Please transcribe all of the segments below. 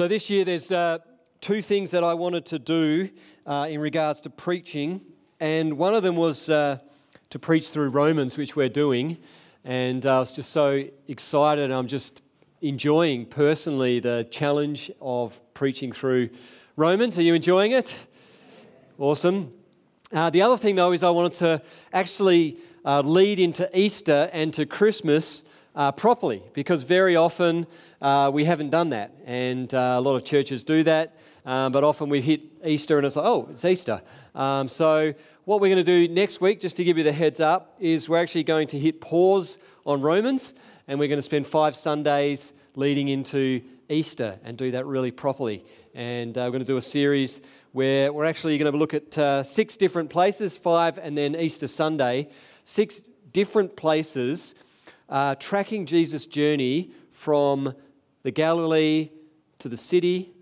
So this year, there's uh, two things that I wanted to do uh, in regards to preaching, and one of them was uh, to preach through Romans, which we're doing. And I was just so excited. I'm just enjoying personally the challenge of preaching through Romans. Are you enjoying it? Awesome. Uh, the other thing, though, is I wanted to actually uh, lead into Easter and to Christmas uh, properly because very often uh, we haven't done that. And uh, a lot of churches do that, um, but often we hit Easter and it's like, oh, it's Easter. Um, so, what we're going to do next week, just to give you the heads up, is we're actually going to hit pause on Romans and we're going to spend five Sundays leading into Easter and do that really properly. And uh, we're going to do a series where we're actually going to look at uh, six different places, five and then Easter Sunday, six different places uh, tracking Jesus' journey from the Galilee to the city,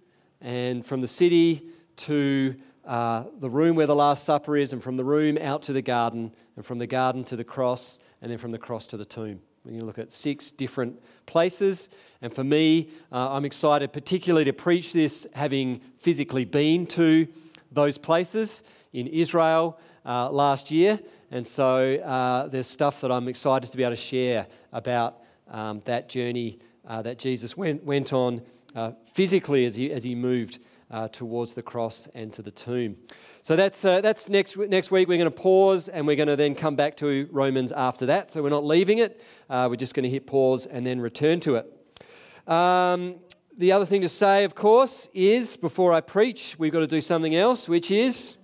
and from the city to uh, the room where the Last Supper is, and from the room out to the garden, and from the garden to the cross, and then from the cross to the tomb. We're going to look at six different places. And for me, uh, I'm excited particularly to preach this having physically been to those places in Israel uh, last year. And so uh, there's stuff that I'm excited to be able to share about um, that journey uh, that Jesus went, went on uh, physically as he, as he moved uh, towards the cross and to the tomb. So that's, uh, that's next, next week. We're going to pause and we're going to then come back to Romans after that. So we're not leaving it, uh, we're just going to hit pause and then return to it. Um, the other thing to say, of course, is before I preach, we've got to do something else, which is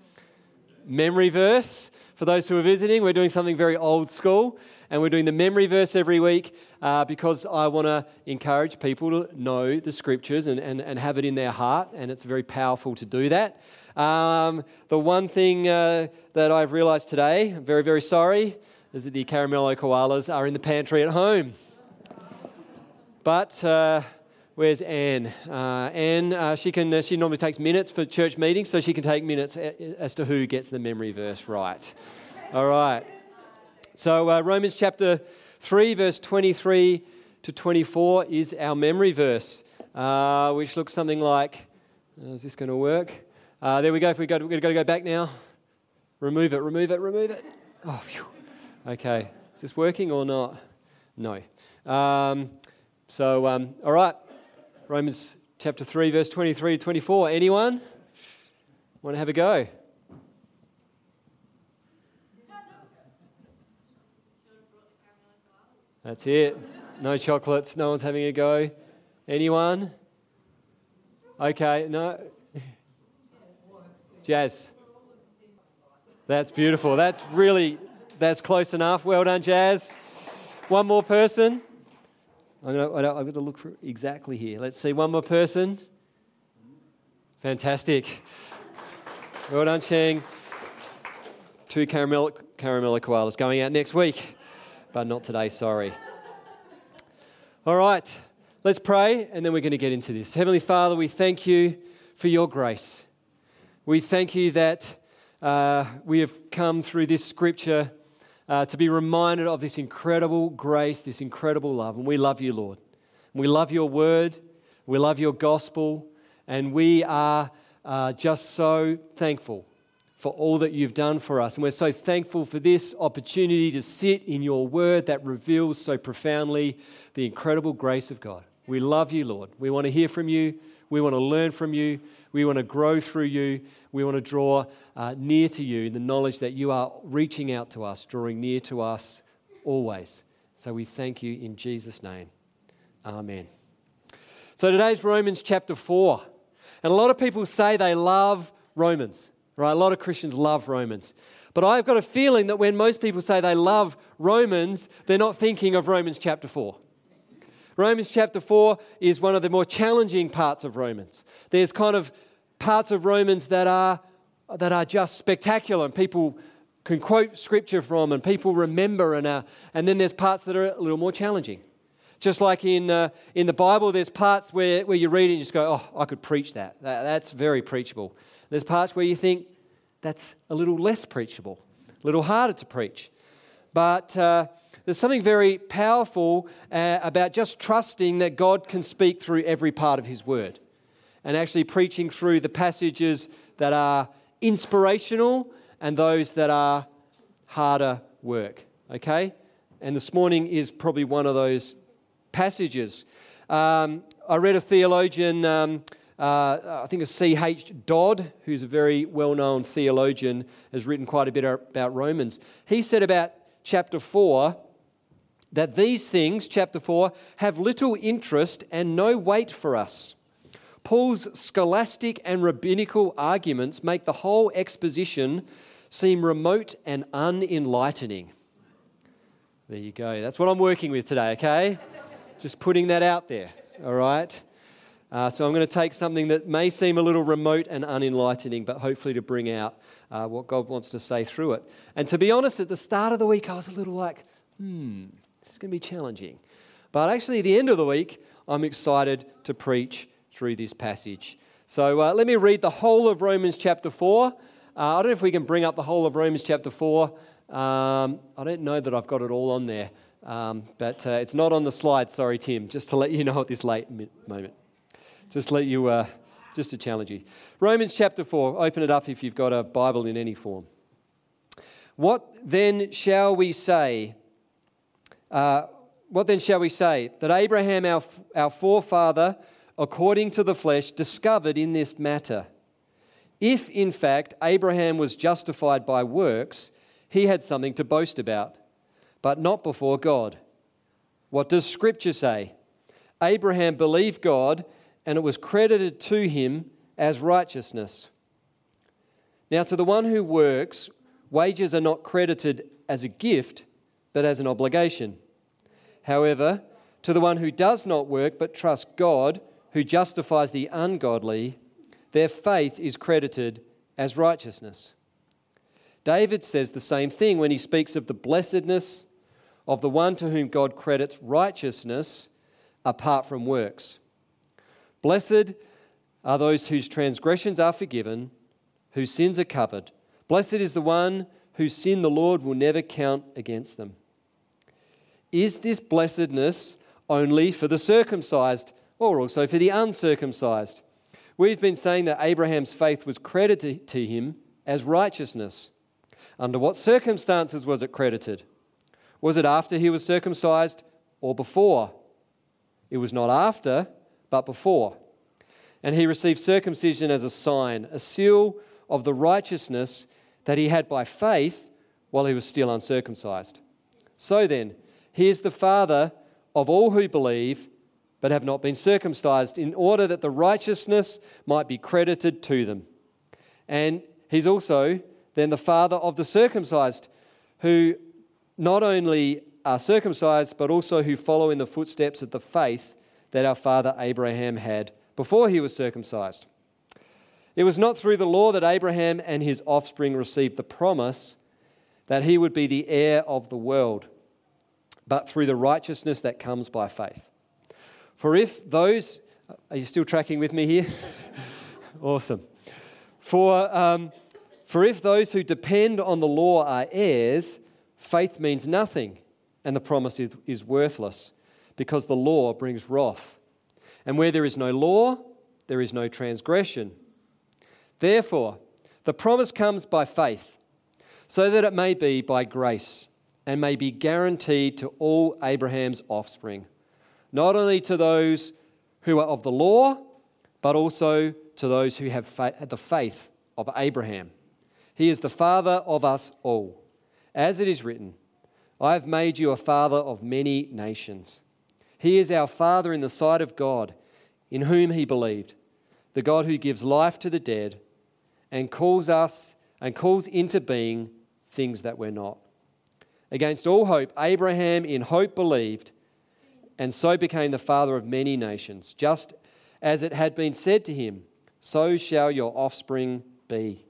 memory verse. For those who are visiting, we're doing something very old school and we're doing the memory verse every week uh, because I want to encourage people to know the scriptures and, and, and have it in their heart, and it's very powerful to do that. Um, the one thing uh, that I've realized today, I'm very, very sorry, is that the caramello koalas are in the pantry at home. But uh, where's Anne? Uh, Anne, uh, she can. Uh, she normally takes minutes for church meetings, so she can take minutes as to who gets the memory verse right. All right. So, uh, Romans chapter 3, verse 23 to 24 is our memory verse, uh, which looks something like uh, is this going to work? There we go. We go, we've got to go back now. Remove it, remove it, remove it. Oh, phew. okay. Is this working or not? No. Um, so, um, all right. Romans chapter 3, verse 23 to 24. Anyone want to have a go? That's it. No chocolates. No one's having a go. Anyone? Okay, no. Jazz. That's beautiful. That's really, that's close enough. Well done, Jazz. One more person. I'm going to, I'm to look for exactly here. Let's see, one more person. Fantastic. Well done, Cheng. Two caramel, caramel koalas going out next week but not today, sorry. All right, let's pray and then we're going to get into this. Heavenly Father, we thank you for your grace. We thank you that uh, we have come through this scripture uh, to be reminded of this incredible grace, this incredible love. And we love you, Lord. We love your word, we love your gospel, and we are uh, just so thankful for all that you've done for us. And we're so thankful for this opportunity to sit in your word that reveals so profoundly the incredible grace of God. We love you, Lord. We want to hear from you. We want to learn from you. We want to grow through you. We want to draw uh, near to you in the knowledge that you are reaching out to us, drawing near to us always. So we thank you in Jesus' name. Amen. So today's Romans chapter 4. And a lot of people say they love Romans. Right? A lot of Christians love Romans. But I've got a feeling that when most people say they love Romans, they're not thinking of Romans chapter 4. Romans chapter 4 is one of the more challenging parts of Romans. There's kind of parts of Romans that are, that are just spectacular and people can quote scripture from and people remember. And, uh, and then there's parts that are a little more challenging. Just like in, uh, in the Bible, there's parts where, where you read it and you just go, oh, I could preach that. that that's very preachable. There's parts where you think that's a little less preachable, a little harder to preach. But uh, there's something very powerful uh, about just trusting that God can speak through every part of His Word. And actually preaching through the passages that are inspirational and those that are harder work. Okay? And this morning is probably one of those passages. Um, I read a theologian, um, uh, I think it's C.H. Dodd, who's a very well known theologian, has written quite a bit about Romans. He said about chapter 4 that these things, chapter 4, have little interest and no weight for us. Paul's scholastic and rabbinical arguments make the whole exposition seem remote and unenlightening. There you go. That's what I'm working with today, okay? Just putting that out there, all right? Uh, so I'm going to take something that may seem a little remote and unenlightening, but hopefully to bring out uh, what God wants to say through it. And to be honest, at the start of the week, I was a little like, hmm, this is going to be challenging. But actually, at the end of the week, I'm excited to preach through this passage. So uh, let me read the whole of Romans chapter 4. Uh, I don't know if we can bring up the whole of Romans chapter 4. Um, I don't know that I've got it all on there, um, but uh, it's not on the slide. Sorry, Tim, just to let you know at this late moment. Just let you, uh, just to challenge you. Romans chapter 4, open it up if you've got a Bible in any form. What then shall we say? Uh, what then shall we say? That Abraham, our, our forefather, according to the flesh, discovered in this matter. If, in fact, Abraham was justified by works, he had something to boast about, but not before God. What does Scripture say? Abraham believed God, and it was credited to him as righteousness. Now, to the one who works, wages are not credited as a gift, but as an obligation. However, to the one who does not work but trusts God, who justifies the ungodly, their faith is credited as righteousness. David says the same thing when he speaks of the blessedness of the one to whom God credits righteousness apart from works. Blessed are those whose transgressions are forgiven, whose sins are covered. Blessed is the one whose sin the Lord will never count against them. Is this blessedness only for the circumcised? Or also for the uncircumcised. We've been saying that Abraham's faith was credited to him as righteousness. Under what circumstances was it credited? Was it after he was circumcised or before? It was not after, but before. And he received circumcision as a sign, a seal of the righteousness that he had by faith while he was still uncircumcised. So then, he is the father of all who believe but have not been circumcised, in order that the righteousness might be credited to them. And he's also then the father of the circumcised, who not only are circumcised, but also who follow in the footsteps of the faith that our father Abraham had before he was circumcised. It was not through the law that Abraham and his offspring received the promise that he would be the heir of the world, but through the righteousness that comes by faith. For if those, are you still tracking with me here? awesome. For, um, for if those who depend on the law are heirs, faith means nothing, and the promise is, is worthless, because the law brings wrath. And where there is no law, there is no transgression. Therefore, the promise comes by faith, so that it may be by grace, and may be guaranteed to all Abraham's offspring not only to those who are of the law, but also to those who have the faith of Abraham. He is the father of us all. As it is written, I have made you a father of many nations. He is our father in the sight of God, in whom he believed, the God who gives life to the dead and calls us and calls into being things that we're not. Against all hope, Abraham in hope believed and so became the father of many nations. Just as it had been said to him, so shall your offspring be.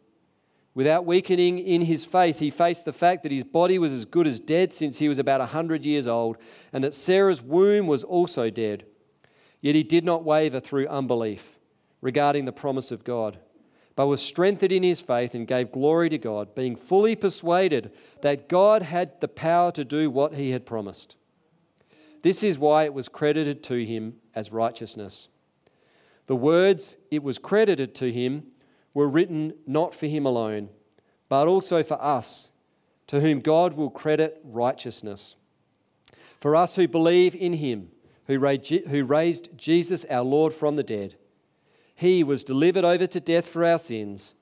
Without weakening in his faith, he faced the fact that his body was as good as dead since he was about a 100 years old, and that Sarah's womb was also dead. Yet he did not waver through unbelief regarding the promise of God, but was strengthened in his faith and gave glory to God, being fully persuaded that God had the power to do what he had promised. This is why it was credited to him as righteousness. The words, it was credited to him, were written not for him alone, but also for us, to whom God will credit righteousness. For us who believe in him, who raised Jesus our Lord from the dead, he was delivered over to death for our sins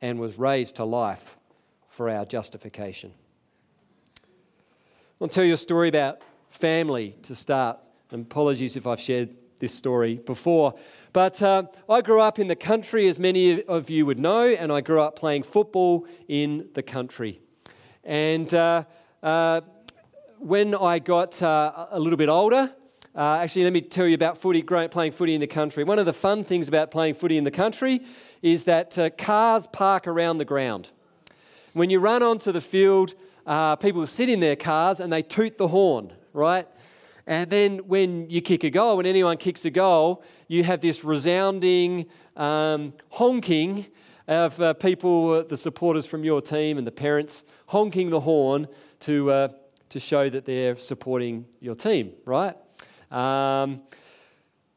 and was raised to life for our justification. I'll tell you a story about family to start. And apologies if I've shared this story before. But uh, I grew up in the country, as many of you would know, and I grew up playing football in the country. And uh, uh, when I got uh, a little bit older, uh, actually, let me tell you about footy, playing footy in the country. One of the fun things about playing footy in the country is that uh, cars park around the ground. When you run onto the field, people sit in their cars and they toot the horn, right? And then when you kick a goal, when anyone kicks a goal, you have this resounding um, honking of uh, people, uh, the supporters from your team and the parents, honking the horn to, uh, to show that they're supporting your team, right? Um,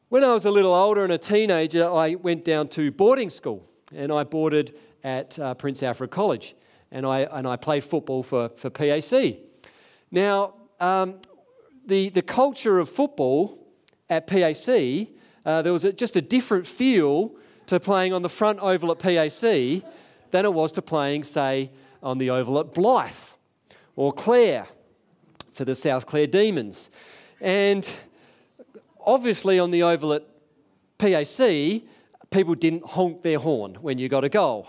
when I was a little older and a teenager, I went down to boarding school and I boarded at uh, Prince Alfred College and I, and I played football for, for PAC. Now, um, the, the culture of football at PAC, uh, there was a, just a different feel to playing on the front oval at PAC than it was to playing, say, on the oval at Blyth or Clare for the South Clare Demons. And obviously, on the oval at PAC, people didn't honk their horn when you got a goal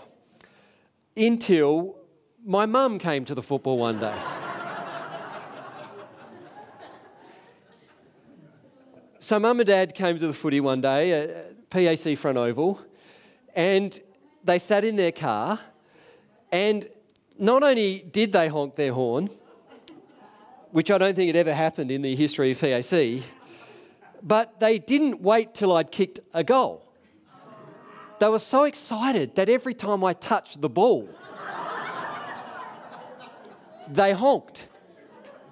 until my mum came to the football one day. So, mum and dad came to the footy one day, at uh, PAC front oval, and they sat in their car. And not only did they honk their horn, which I don't think had ever happened in the history of PAC, but they didn't wait till I'd kicked a goal. They were so excited that every time I touched the ball, they honked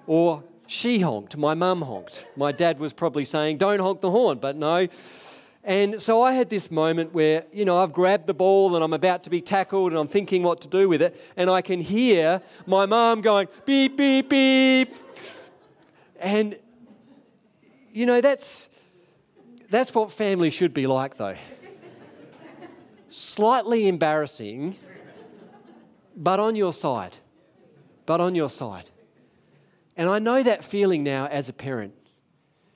or she honked, my mum honked. My dad was probably saying, Don't honk the horn, but no. And so I had this moment where, you know, I've grabbed the ball and I'm about to be tackled and I'm thinking what to do with it. And I can hear my mum going, beep, beep, beep. And, you know, that's, that's what family should be like, though. Slightly embarrassing, but on your side. But on your side. And I know that feeling now as a parent.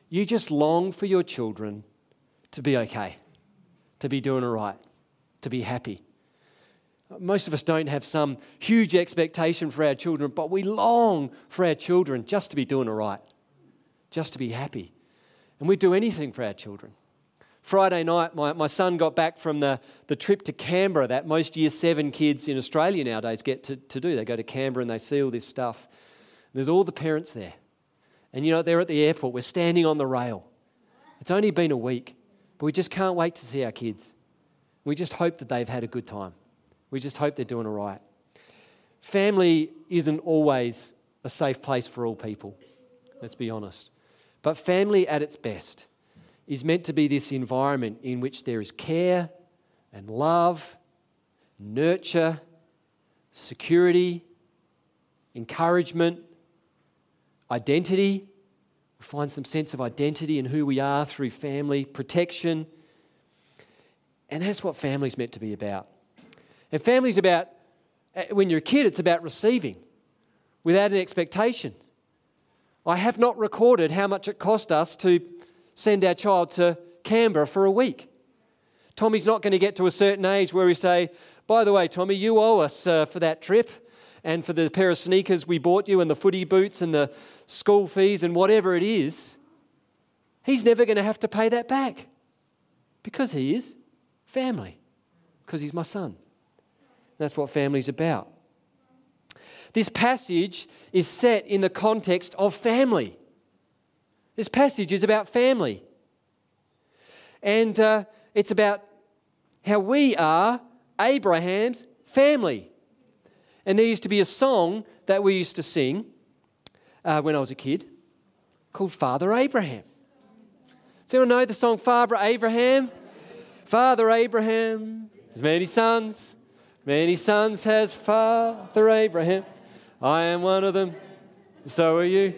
You just long for your children to be okay, to be doing all right, to be happy. Most of us don't have some huge expectation for our children, but we long for our children just to be doing all right, just to be happy. And we'd do anything for our children. Friday night, my, my son got back from the, the trip to Canberra that most year seven kids in Australia nowadays get to, to do. They go to Canberra and they see all this stuff. There's all the parents there. And you know, they're at the airport. We're standing on the rail. It's only been a week, but we just can't wait to see our kids. We just hope that they've had a good time. We just hope they're doing all right. Family isn't always a safe place for all people, let's be honest. But family at its best is meant to be this environment in which there is care and love, nurture, security, encouragement, identity. We find some sense of identity in who we are through family, protection. And that's what family's meant to be about. And family's about, eh, when you're a kid, it's about receiving without an expectation. I have not recorded how much it cost us to send our child to Canberra for a week. Tommy's not going to get to a certain age where we say, by the way, Tommy, you owe us uh, for that trip and for the pair of sneakers we bought you and the footy boots and the school fees and whatever it is, he's never going to have to pay that back because he is family, because he's my son. That's what family's about. This passage is set in the context of family. This passage is about family. And uh, it's about how we are Abraham's family. And there used to be a song that we used to sing uh, when I was a kid called Father Abraham. Does anyone know the song Father Abraham? Father Abraham has many sons. Many sons has Father Abraham. I am one of them. So are you.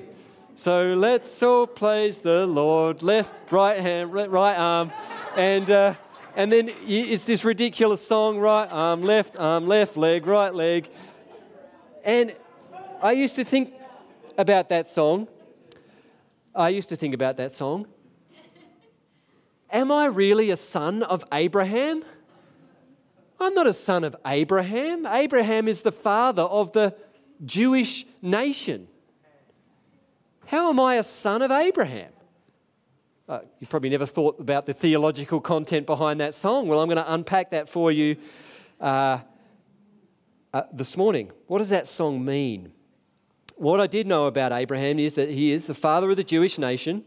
So let's all praise the Lord. Left, right hand, right arm. And, uh, and then it's this ridiculous song right arm, left arm, left leg, right leg. And I used to think about that song. I used to think about that song. Am I really a son of Abraham? I'm not a son of Abraham. Abraham is the father of the Jewish nation. How am I a son of Abraham? Uh, you probably never thought about the theological content behind that song. Well, I'm going to unpack that for you uh, uh, this morning. What does that song mean? What I did know about Abraham is that he is the father of the Jewish nation,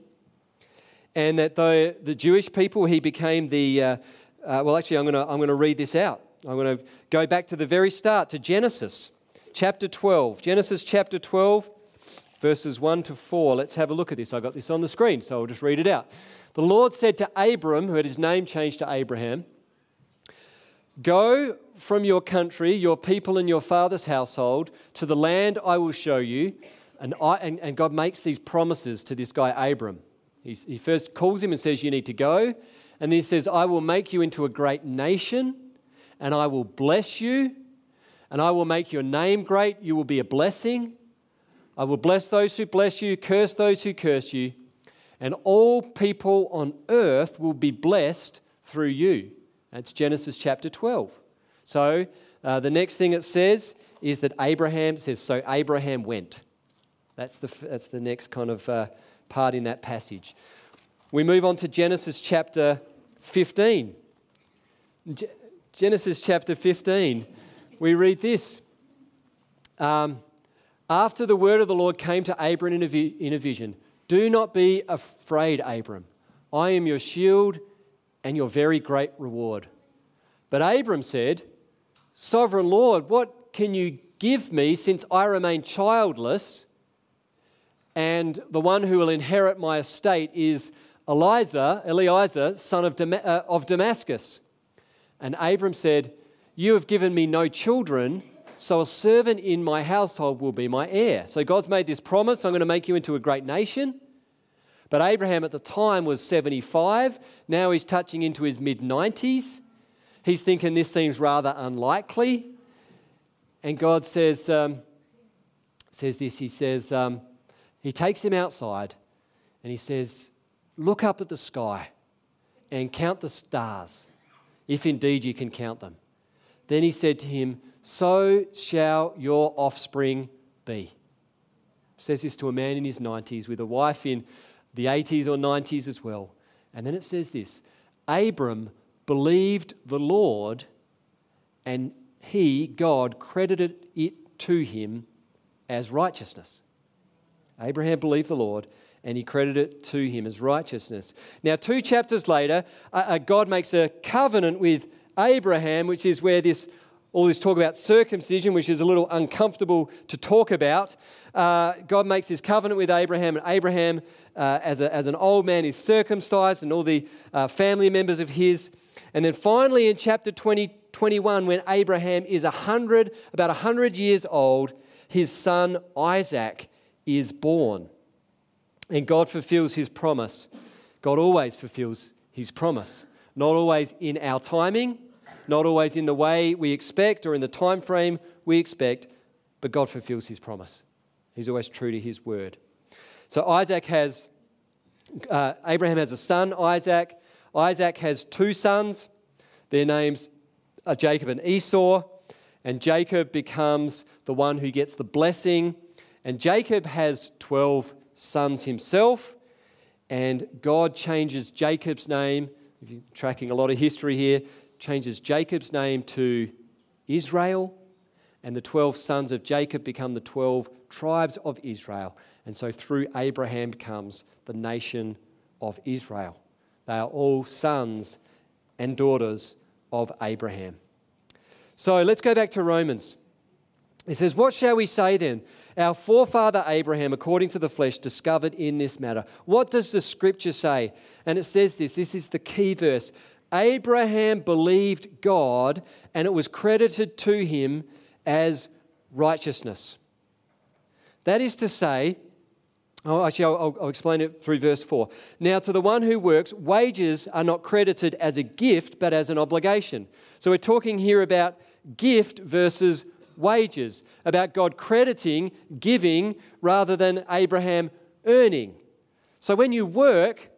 and that though the Jewish people, he became the. Uh, uh, well, actually, I'm going to I'm going to read this out. I'm going to go back to the very start, to Genesis chapter 12. Genesis chapter 12, verses 1 to 4. Let's have a look at this. I got this on the screen, so I'll just read it out. The Lord said to Abram, who had his name changed to Abraham, Go from your country, your people, and your father's household to the land I will show you. And, I, and, and God makes these promises to this guy, Abram. He first calls him and says, You need to go. And then he says, I will make you into a great nation, and I will bless you, and I will make your name great. You will be a blessing. I will bless those who bless you, curse those who curse you, and all people on earth will be blessed through you. That's Genesis chapter 12. So uh, the next thing it says is that Abraham says, So Abraham went. That's the, that's the next kind of uh, part in that passage. We move on to Genesis chapter 15. G- Genesis chapter 15. We read this. Um, after the word of the Lord came to Abram in a, vi- in a vision, do not be afraid, Abram. I am your shield and your very great reward. But Abram said, Sovereign Lord, what can you give me since I remain childless? And the one who will inherit my estate is Eliezer, Eliezer, son of, Dam- uh, of Damascus. And Abram said, You have given me no children, so a servant in my household will be my heir. So God's made this promise I'm going to make you into a great nation. But Abraham at the time was 75. Now he's touching into his mid 90s. He's thinking this seems rather unlikely. And God says, um, says this He says, um, He takes him outside and he says, Look up at the sky and count the stars, if indeed you can count them. Then he said to him, So shall your offspring be. Says this to a man in his 90s with a wife in the 80s or 90s as well. And then it says this Abram believed the Lord, and he, God, credited it to him as righteousness. Abraham believed the Lord, and he credited it to him as righteousness. Now, two chapters later, God makes a covenant with Abraham, which is where this all this talk about circumcision, which is a little uncomfortable to talk about. Uh, God makes his covenant with Abraham, and Abraham, uh, as, a, as an old man, is circumcised, and all the uh, family members of his. And then finally, in chapter 20, 21, when Abraham is 100, about 100 years old, his son Isaac is born. And God fulfills his promise. God always fulfills his promise. Not always in our timing, not always in the way we expect or in the time frame we expect, but God fulfills his promise. He's always true to his word. So Isaac has, uh, Abraham has a son, Isaac. Isaac has two sons. Their names are Jacob and Esau. And Jacob becomes the one who gets the blessing. And Jacob has 12 sons himself. And God changes Jacob's name. If you're tracking a lot of history here, changes Jacob's name to Israel, and the 12 sons of Jacob become the 12 tribes of Israel. And so through Abraham comes the nation of Israel. They are all sons and daughters of Abraham. So let's go back to Romans. It says, What shall we say then? Our forefather Abraham, according to the flesh, discovered in this matter. What does the scripture say? And it says this this is the key verse Abraham believed God, and it was credited to him as righteousness. That is to say, oh, actually, I'll, I'll explain it through verse 4. Now, to the one who works, wages are not credited as a gift, but as an obligation. So we're talking here about gift versus wages, about God crediting, giving, rather than Abraham earning. So when you work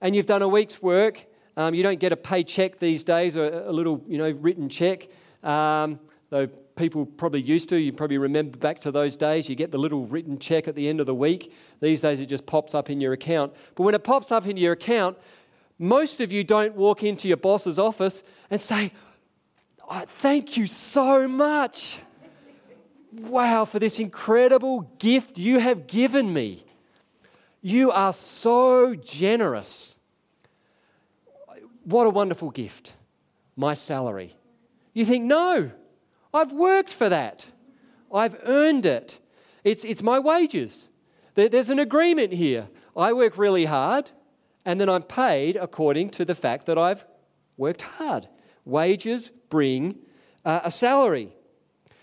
and you've done a week's work, um, you don't get a paycheck these days or a little, you know, written check. Um, though people probably used to. You probably remember back to those days. You get the little written check at the end of the week. These days it just pops up in your account. But when it pops up in your account, most of you don't walk into your boss's office and say, Thank you so much. Wow, for this incredible gift you have given me. You are so generous. What a wonderful gift. My salary. You think, no, I've worked for that. I've earned it. It's, it's my wages. there's an agreement here. I work really hard, and then I'm paid according to the fact that I've worked hard. Wages bring uh, a salary.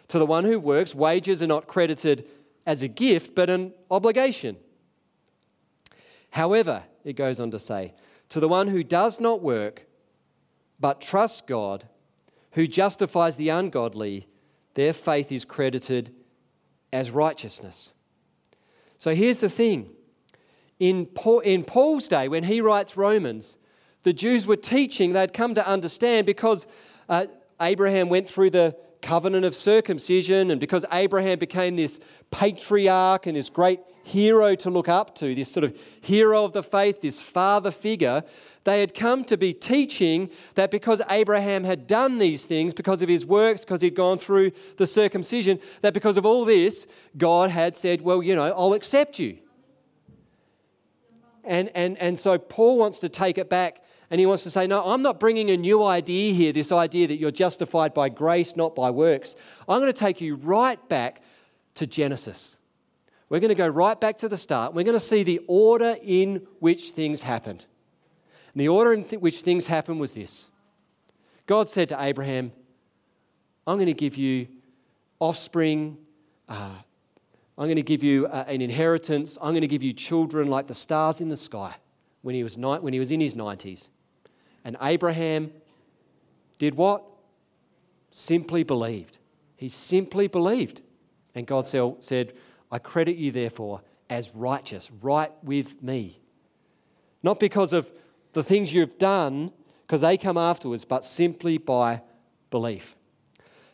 To the one who works, wages are not credited as a gift, but an obligation. However, it goes on to say, to the one who does not work, but trusts God, who justifies the ungodly, their faith is credited as righteousness. So here's the thing in, Paul, in Paul's day, when he writes Romans, the Jews were teaching, they'd come to understand because uh, Abraham went through the covenant of circumcision, and because Abraham became this patriarch and this great hero to look up to, this sort of hero of the faith, this father figure, they had come to be teaching that because Abraham had done these things, because of his works, because he'd gone through the circumcision, that because of all this, God had said, Well, you know, I'll accept you. And, and, and so Paul wants to take it back and he wants to say, No, I'm not bringing a new idea here, this idea that you're justified by grace, not by works. I'm going to take you right back to Genesis. We're going to go right back to the start. We're going to see the order in which things happened. And the order in th- which things happened was this God said to Abraham, I'm going to give you offspring. Uh, I'm going to give you uh, an inheritance. I'm going to give you children like the stars in the sky when he was, ni- when he was in his 90s. And Abraham did what? Simply believed. He simply believed. And God said, I credit you, therefore, as righteous, right with me. Not because of the things you've done, because they come afterwards, but simply by belief.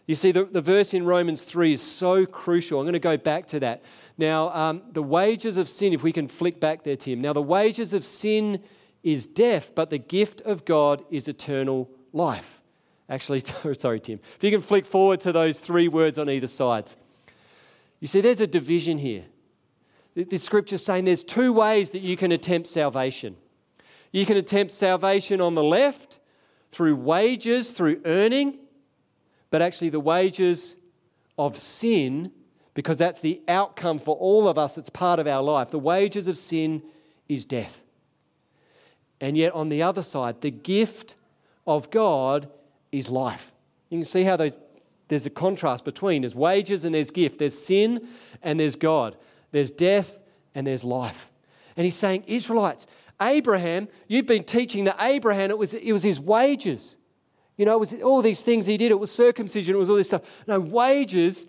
You see, the, the verse in Romans 3 is so crucial. I'm going to go back to that. Now, um, the wages of sin, if we can flick back there, Tim. Now, the wages of sin is death, but the gift of God is eternal life. Actually, sorry, Tim. If you can flick forward to those three words on either side. You see, there's a division here. This scripture is saying there's two ways that you can attempt salvation. You can attempt salvation on the left through wages, through earning, but actually the wages of sin, because that's the outcome for all of us, it's part of our life. The wages of sin is death. And yet, on the other side, the gift of God is life. You can see how those, there's a contrast between there's wages and there's gift, there's sin and there's God, there's death and there's life. And he's saying, Israelites, Abraham, you've been teaching that Abraham, it was, it was his wages. You know, it was all these things he did. It was circumcision, it was all this stuff. No, wages,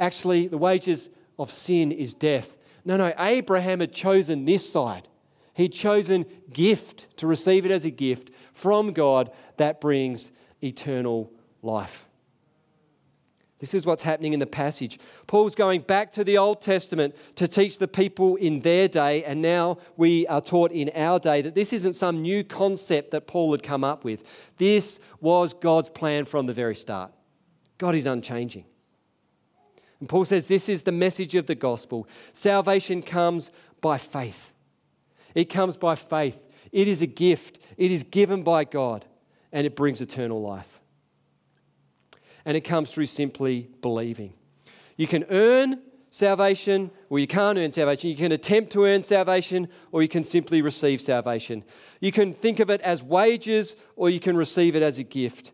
actually, the wages of sin is death. No, no, Abraham had chosen this side. He'd chosen gift to receive it as a gift from God that brings eternal life. This is what's happening in the passage. Paul's going back to the Old Testament to teach the people in their day, and now we are taught in our day that this isn't some new concept that Paul had come up with. This was God's plan from the very start. God is unchanging. And Paul says this is the message of the gospel salvation comes by faith. It comes by faith. It is a gift, it is given by God, and it brings eternal life. And it comes through simply believing. You can earn salvation, or you can't earn salvation. You can attempt to earn salvation, or you can simply receive salvation. You can think of it as wages, or you can receive it as a gift.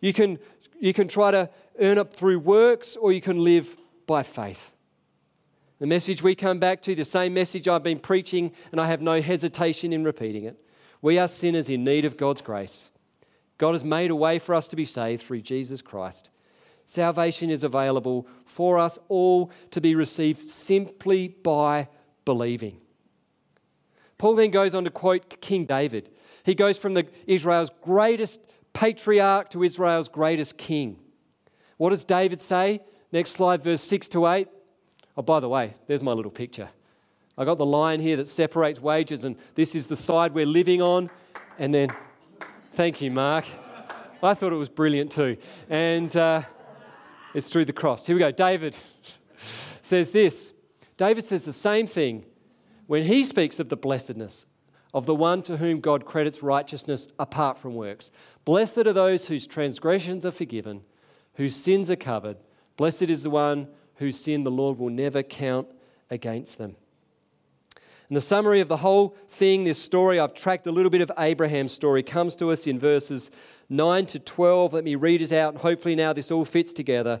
You can, you can try to earn it through works, or you can live by faith. The message we come back to, the same message I've been preaching, and I have no hesitation in repeating it. We are sinners in need of God's grace. God has made a way for us to be saved through Jesus Christ. Salvation is available for us all to be received simply by believing. Paul then goes on to quote King David. He goes from the, Israel's greatest patriarch to Israel's greatest king. What does David say? Next slide, verse 6 to 8. Oh, by the way, there's my little picture. I got the line here that separates wages, and this is the side we're living on. And then, thank you, Mark. I thought it was brilliant too. And uh, it's through the cross. Here we go. David says this David says the same thing when he speaks of the blessedness of the one to whom God credits righteousness apart from works. Blessed are those whose transgressions are forgiven, whose sins are covered. Blessed is the one whose sin the Lord will never count against them. And the summary of the whole thing, this story, I've tracked a little bit of Abraham's story, comes to us in verses 9 to 12. Let me read it out, and hopefully now this all fits together.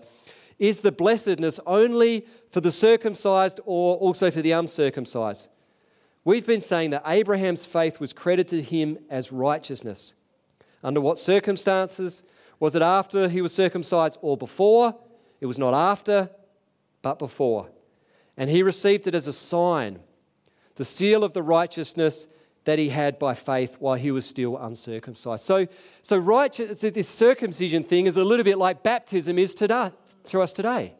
Is the blessedness only for the circumcised or also for the uncircumcised? We've been saying that Abraham's faith was credited to him as righteousness. Under what circumstances? Was it after he was circumcised or before? It was not after, but before. And he received it as a sign, the seal of the righteousness that he had by faith while he was still uncircumcised. So, so righteous, this circumcision thing is a little bit like baptism is today, to us today,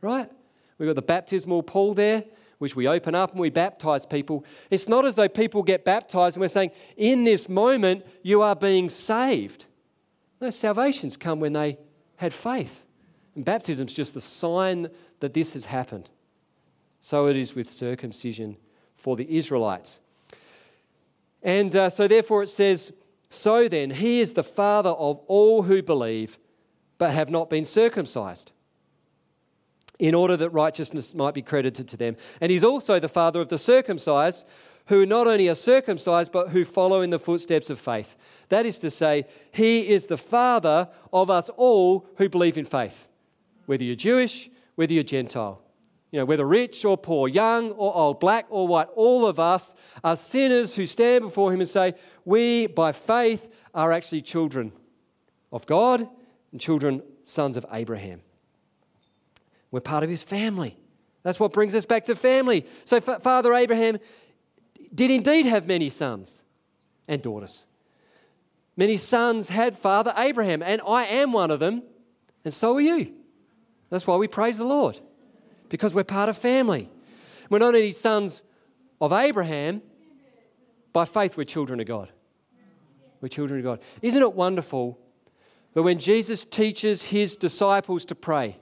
right? We've got the baptismal pool there, which we open up and we baptize people. It's not as though people get baptized and we're saying, in this moment, you are being saved. No, salvations come when they had faith. And baptism's just the sign that this has happened. So it is with circumcision for the Israelites. And uh, so, therefore, it says, So then, he is the father of all who believe, but have not been circumcised, in order that righteousness might be credited to them. And he's also the father of the circumcised, who not only are circumcised, but who follow in the footsteps of faith. That is to say, he is the father of us all who believe in faith, whether you're Jewish, whether you're Gentile you know, whether rich or poor, young or old, black or white, all of us are sinners who stand before Him and say, We, by faith, are actually children of God and children, sons of Abraham. We're part of His family. That's what brings us back to family. So, Father Abraham did indeed have many sons and daughters. Many sons had Father Abraham, and I am one of them, and so are you. That's why we praise the Lord because we're part of family. We're not only sons of Abraham, by faith, we're children of God. We're children of God. Isn't it wonderful that when Jesus teaches his disciples to pray,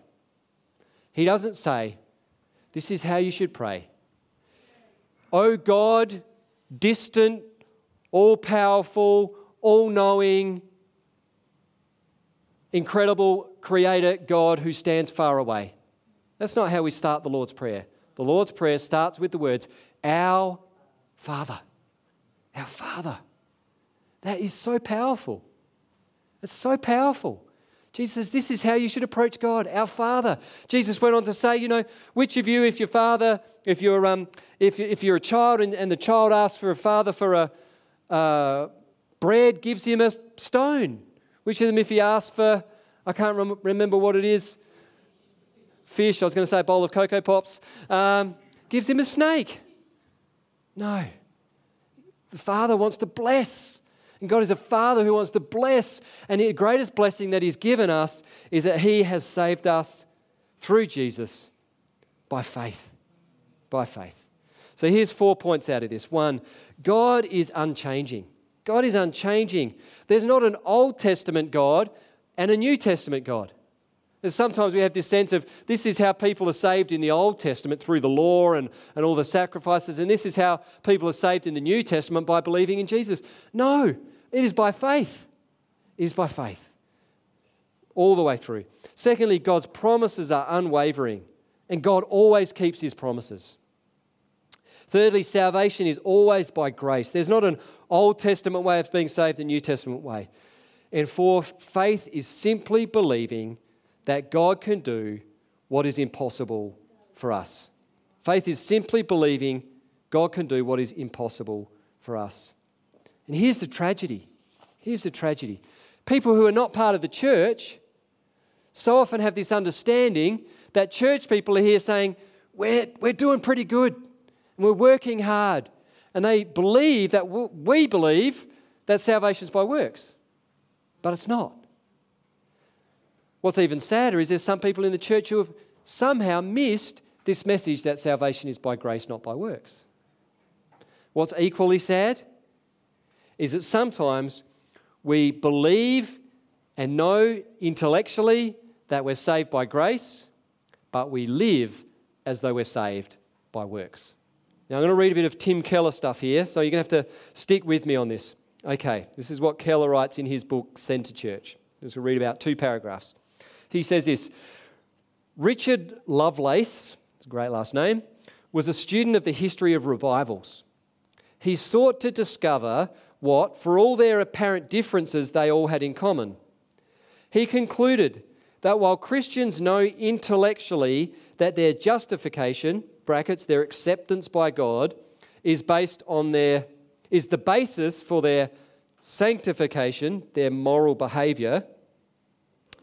he doesn't say, This is how you should pray. Oh God, distant, all powerful, all knowing, incredible creator God who stands far away. That's not how we start the Lord's Prayer. The Lord's Prayer starts with the words, Our Father. Our Father. That is so powerful. It's so powerful. Jesus says, This is how you should approach God, our Father. Jesus went on to say, You know, which of you, if your father, if you're, um, if, if you're a child and, and the child asks for a father for a uh, bread, gives him a stone? Which of them, if he asks for, I can't rem- remember what it is, fish, I was going to say a bowl of Cocoa Pops, um, gives him a snake. No. The Father wants to bless. And God is a Father who wants to bless. And the greatest blessing that He's given us is that He has saved us through Jesus by faith. By faith. So here's four points out of this. One, God is unchanging. God is unchanging. There's not an Old Testament God and a New Testament God sometimes we have this sense of this is how people are saved in the Old Testament through the law and, and all the sacrifices, and this is how people are saved in the New Testament by believing in Jesus. No, it is by faith. It is by faith. All the way through. Secondly, God's promises are unwavering. and God always keeps his promises. Thirdly, salvation is always by grace. There's not an Old Testament way of being saved, a New Testament way. And fourth, faith is simply believing that God can do what is impossible for us. Faith is simply believing God can do what is impossible for us. And here's the tragedy. Here's the tragedy. People who are not part of the church so often have this understanding that church people are here saying, We're, we're doing pretty good and we're working hard. And they believe that we believe that salvation is by works, but it's not. What's even sadder is there's some people in the church who have somehow missed this message that salvation is by grace, not by works. What's equally sad is that sometimes we believe and know intellectually that we're saved by grace, but we live as though we're saved by works. Now, I'm going to read a bit of Tim Keller stuff here, so you're going to have to stick with me on this. Okay, this is what Keller writes in his book, Centre Church. Just read about two paragraphs. He says this Richard Lovelace, great last name, was a student of the history of revivals. He sought to discover what, for all their apparent differences, they all had in common. He concluded that while Christians know intellectually that their justification, brackets, their acceptance by God, is based on their is the basis for their sanctification, their moral behavior,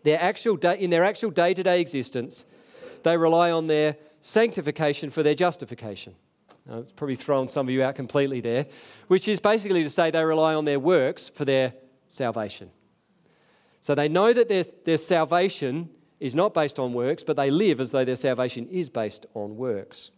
their actual day, in their actual day-to-day existence, they rely on their sanctification for their justification. Now, it's probably thrown some of you out completely there, which is basically to say they rely on their works for their salvation. So they know that their, their salvation is not based on works, but they live as though their salvation is based on works.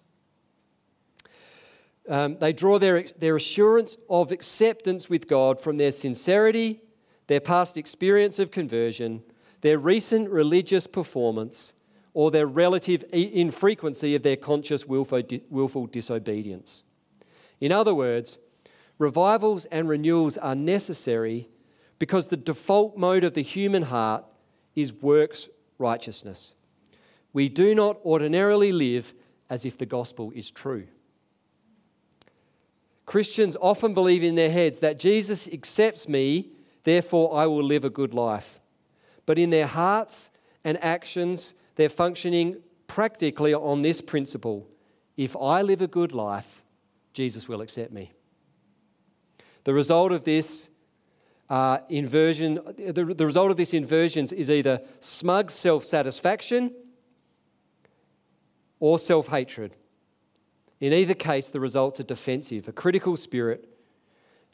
Um, they draw their, their assurance of acceptance with God from their sincerity, their past experience of conversion, their recent religious performance, or their relative infrequency of their conscious willful disobedience. In other words, revivals and renewals are necessary because the default mode of the human heart is works righteousness. We do not ordinarily live as if the gospel is true. Christians often believe in their heads that Jesus accepts me, therefore I will live a good life. But in their hearts and actions, they're functioning practically on this principle if I live a good life, Jesus will accept me. The result of this uh, inversion, the, the result of this inversion is either smug self satisfaction or self hatred. In either case, the results are defensive, a critical spirit,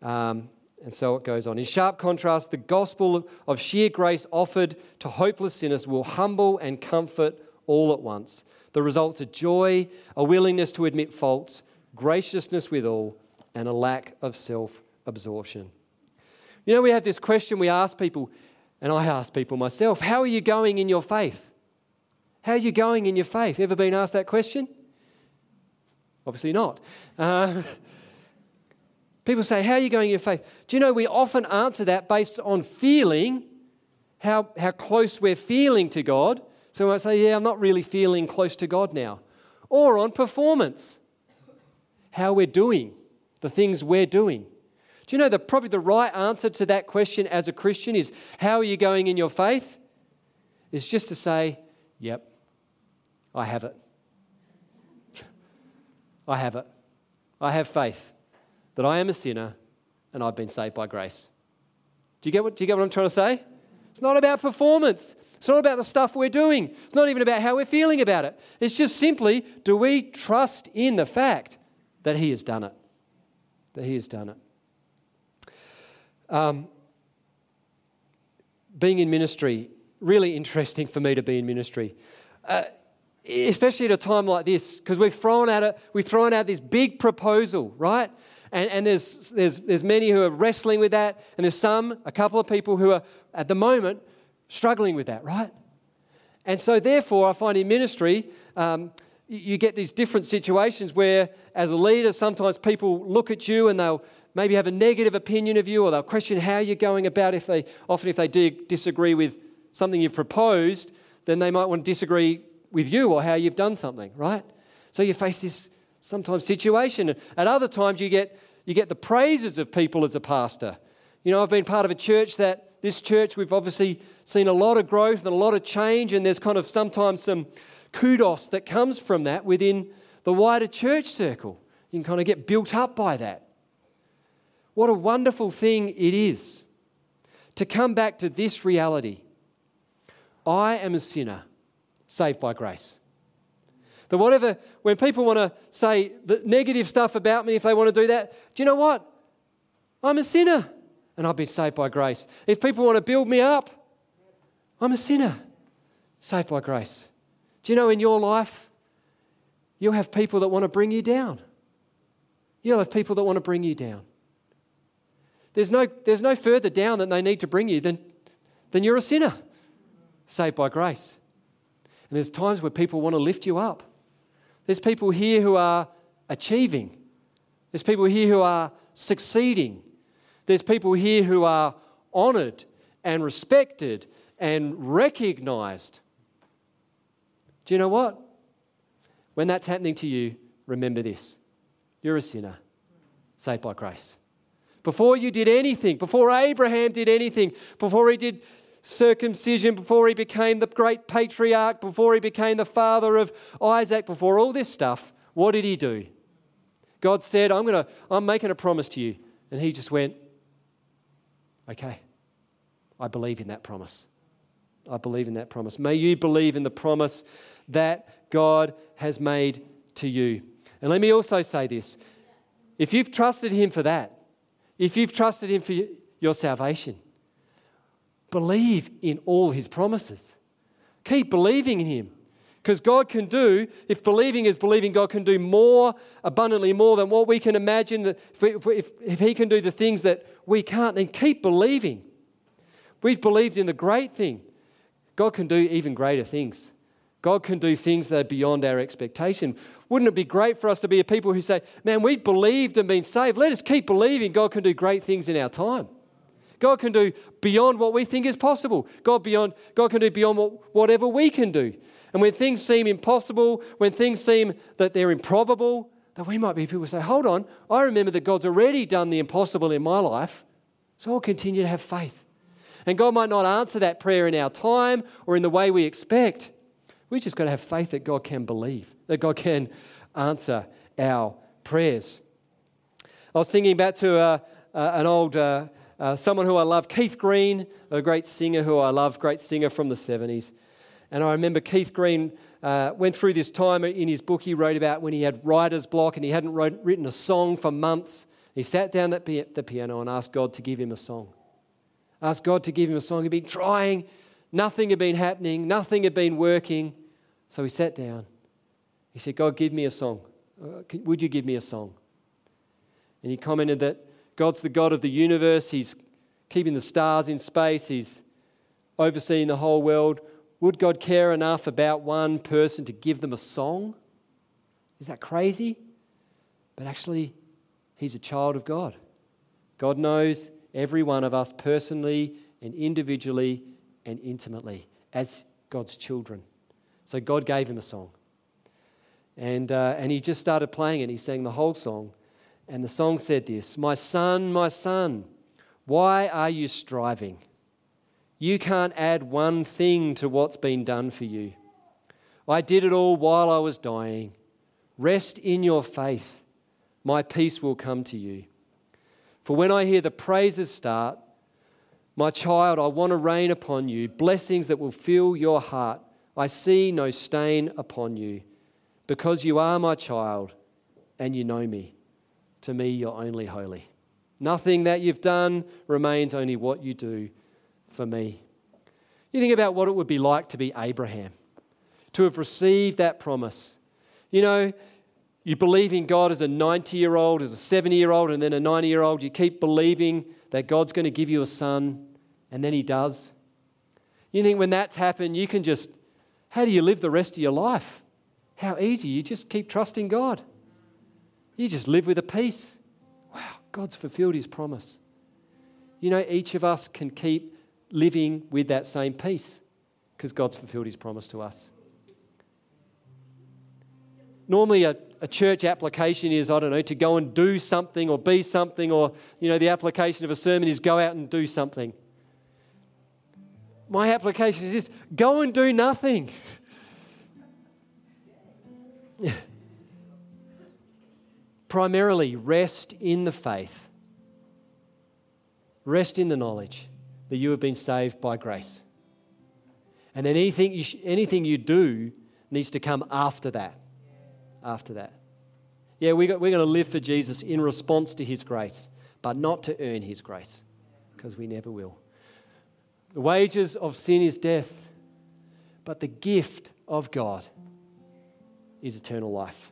um, and so it goes on. In sharp contrast, the gospel of sheer grace offered to hopeless sinners will humble and comfort all at once. The results are joy, a willingness to admit faults, graciousness with all, and a lack of self absorption. You know, we have this question we ask people, and I ask people myself how are you going in your faith? How are you going in your faith? Ever been asked that question? Obviously not. Uh, people say, How are you going in your faith? Do you know we often answer that based on feeling, how, how close we're feeling to God. So we might say, Yeah, I'm not really feeling close to God now. Or on performance, how we're doing, the things we're doing. Do you know that probably the right answer to that question as a Christian is how are you going in your faith? Is just to say, yep, I have it. I have it. I have faith that I am a sinner and I've been saved by grace. Do you get what, do you get what I'm trying to say? It's not about performance. It's not about the stuff we're doing. It's not even about how we're feeling about it. It's just simply do we trust in the fact that He has done it? That He has done it. Um, being in ministry, really interesting for me to be in ministry. Uh, especially at a time like this, because we've thrown out a, we've thrown out this big proposal, right? And, and there's, there's, there's many who are wrestling with that, and there's some, a couple of people who are at the moment struggling with that, right? And so, therefore, I find in ministry, um, you get these different situations where, as a leader, sometimes people look at you and they'll maybe have a negative opinion of you or they'll question how you're going about if they often if they do disagree with something you've proposed then they might want to disagree with you or how you've done something, right? So you face this sometimes situation. At other times, you get, you get the praises of people as a pastor. You know, I've been part of a church that, this church, we've obviously seen a lot of growth and a lot of change, and there's kind of sometimes some kudos that comes from that within the wider church circle. You can kind of get built up by that. What a wonderful thing it is to come back to this reality I am a sinner saved by grace. That whatever, when people want to say the negative stuff about me, if they want to do that, do you know what? I'm a sinner and I've been saved by grace. If people want to build me up, I'm a sinner saved by grace. Do you know in your life, you'll have people that want to bring you down. You'll have people that want to bring you down. There's no, there's no further down that they need to bring you than, than you're a sinner saved by grace. And there's times where people want to lift you up. There's people here who are achieving. There's people here who are succeeding. There's people here who are honored and respected and recognized. Do you know what? When that's happening to you, remember this you're a sinner, saved by grace. Before you did anything, before Abraham did anything, before he did circumcision, before he became the great patriarch, before he became the father of Isaac, before all this stuff, what did he do? God said, I'm, gonna, I'm making a promise to you. And he just went, Okay, I believe in that promise. I believe in that promise. May you believe in the promise that God has made to you. And let me also say this if you've trusted Him for that, if you've trusted Him for your salvation, Believe in all his promises. Keep believing in him. Because God can do, if believing is believing, God can do more, abundantly more than what we can imagine. That if, if, if He can do the things that we can't, then keep believing. We've believed in the great thing. God can do even greater things. God can do things that are beyond our expectation. Wouldn't it be great for us to be a people who say, Man, we've believed and been saved. Let us keep believing God can do great things in our time. God can do beyond what we think is possible. God, beyond, God can do beyond what, whatever we can do. And when things seem impossible, when things seem that they're improbable, that we might be people who say, hold on, I remember that God's already done the impossible in my life, so I'll continue to have faith. And God might not answer that prayer in our time or in the way we expect. We just got to have faith that God can believe, that God can answer our prayers. I was thinking back to uh, uh, an old uh, uh, someone who I love, Keith Green, a great singer who I love, great singer from the 70s. And I remember Keith Green uh, went through this time in his book he wrote about when he had writer's block and he hadn't wrote, written a song for months. He sat down at the piano and asked God to give him a song. Asked God to give him a song. He'd been trying, nothing had been happening, nothing had been working. So he sat down. He said, God, give me a song. Uh, would you give me a song? And he commented that God's the God of the universe. He's keeping the stars in space. He's overseeing the whole world. Would God care enough about one person to give them a song? Is that crazy? But actually, He's a child of God. God knows every one of us personally and individually and intimately as God's children. So God gave him a song. And, uh, and he just started playing it. He sang the whole song. And the song said this My son, my son, why are you striving? You can't add one thing to what's been done for you. I did it all while I was dying. Rest in your faith. My peace will come to you. For when I hear the praises start, my child, I want to rain upon you blessings that will fill your heart. I see no stain upon you, because you are my child and you know me. To me, you're only holy. Nothing that you've done remains, only what you do for me. You think about what it would be like to be Abraham, to have received that promise. You know, you believe in God as a 90 year old, as a 70 year old, and then a 90 year old. You keep believing that God's going to give you a son, and then He does. You think when that's happened, you can just, how do you live the rest of your life? How easy. You just keep trusting God. You just live with a peace. Wow, God's fulfilled his promise. You know, each of us can keep living with that same peace because God's fulfilled his promise to us. normally a, a church application is, I don't know, to go and do something or be something, or, you know, the application of a sermon is go out and do something. My application is this go and do nothing. Primarily, rest in the faith, rest in the knowledge that you have been saved by grace. And then anything you, sh- anything you do needs to come after that. After that. Yeah, we got, we're going to live for Jesus in response to his grace, but not to earn his grace, because we never will. The wages of sin is death, but the gift of God is eternal life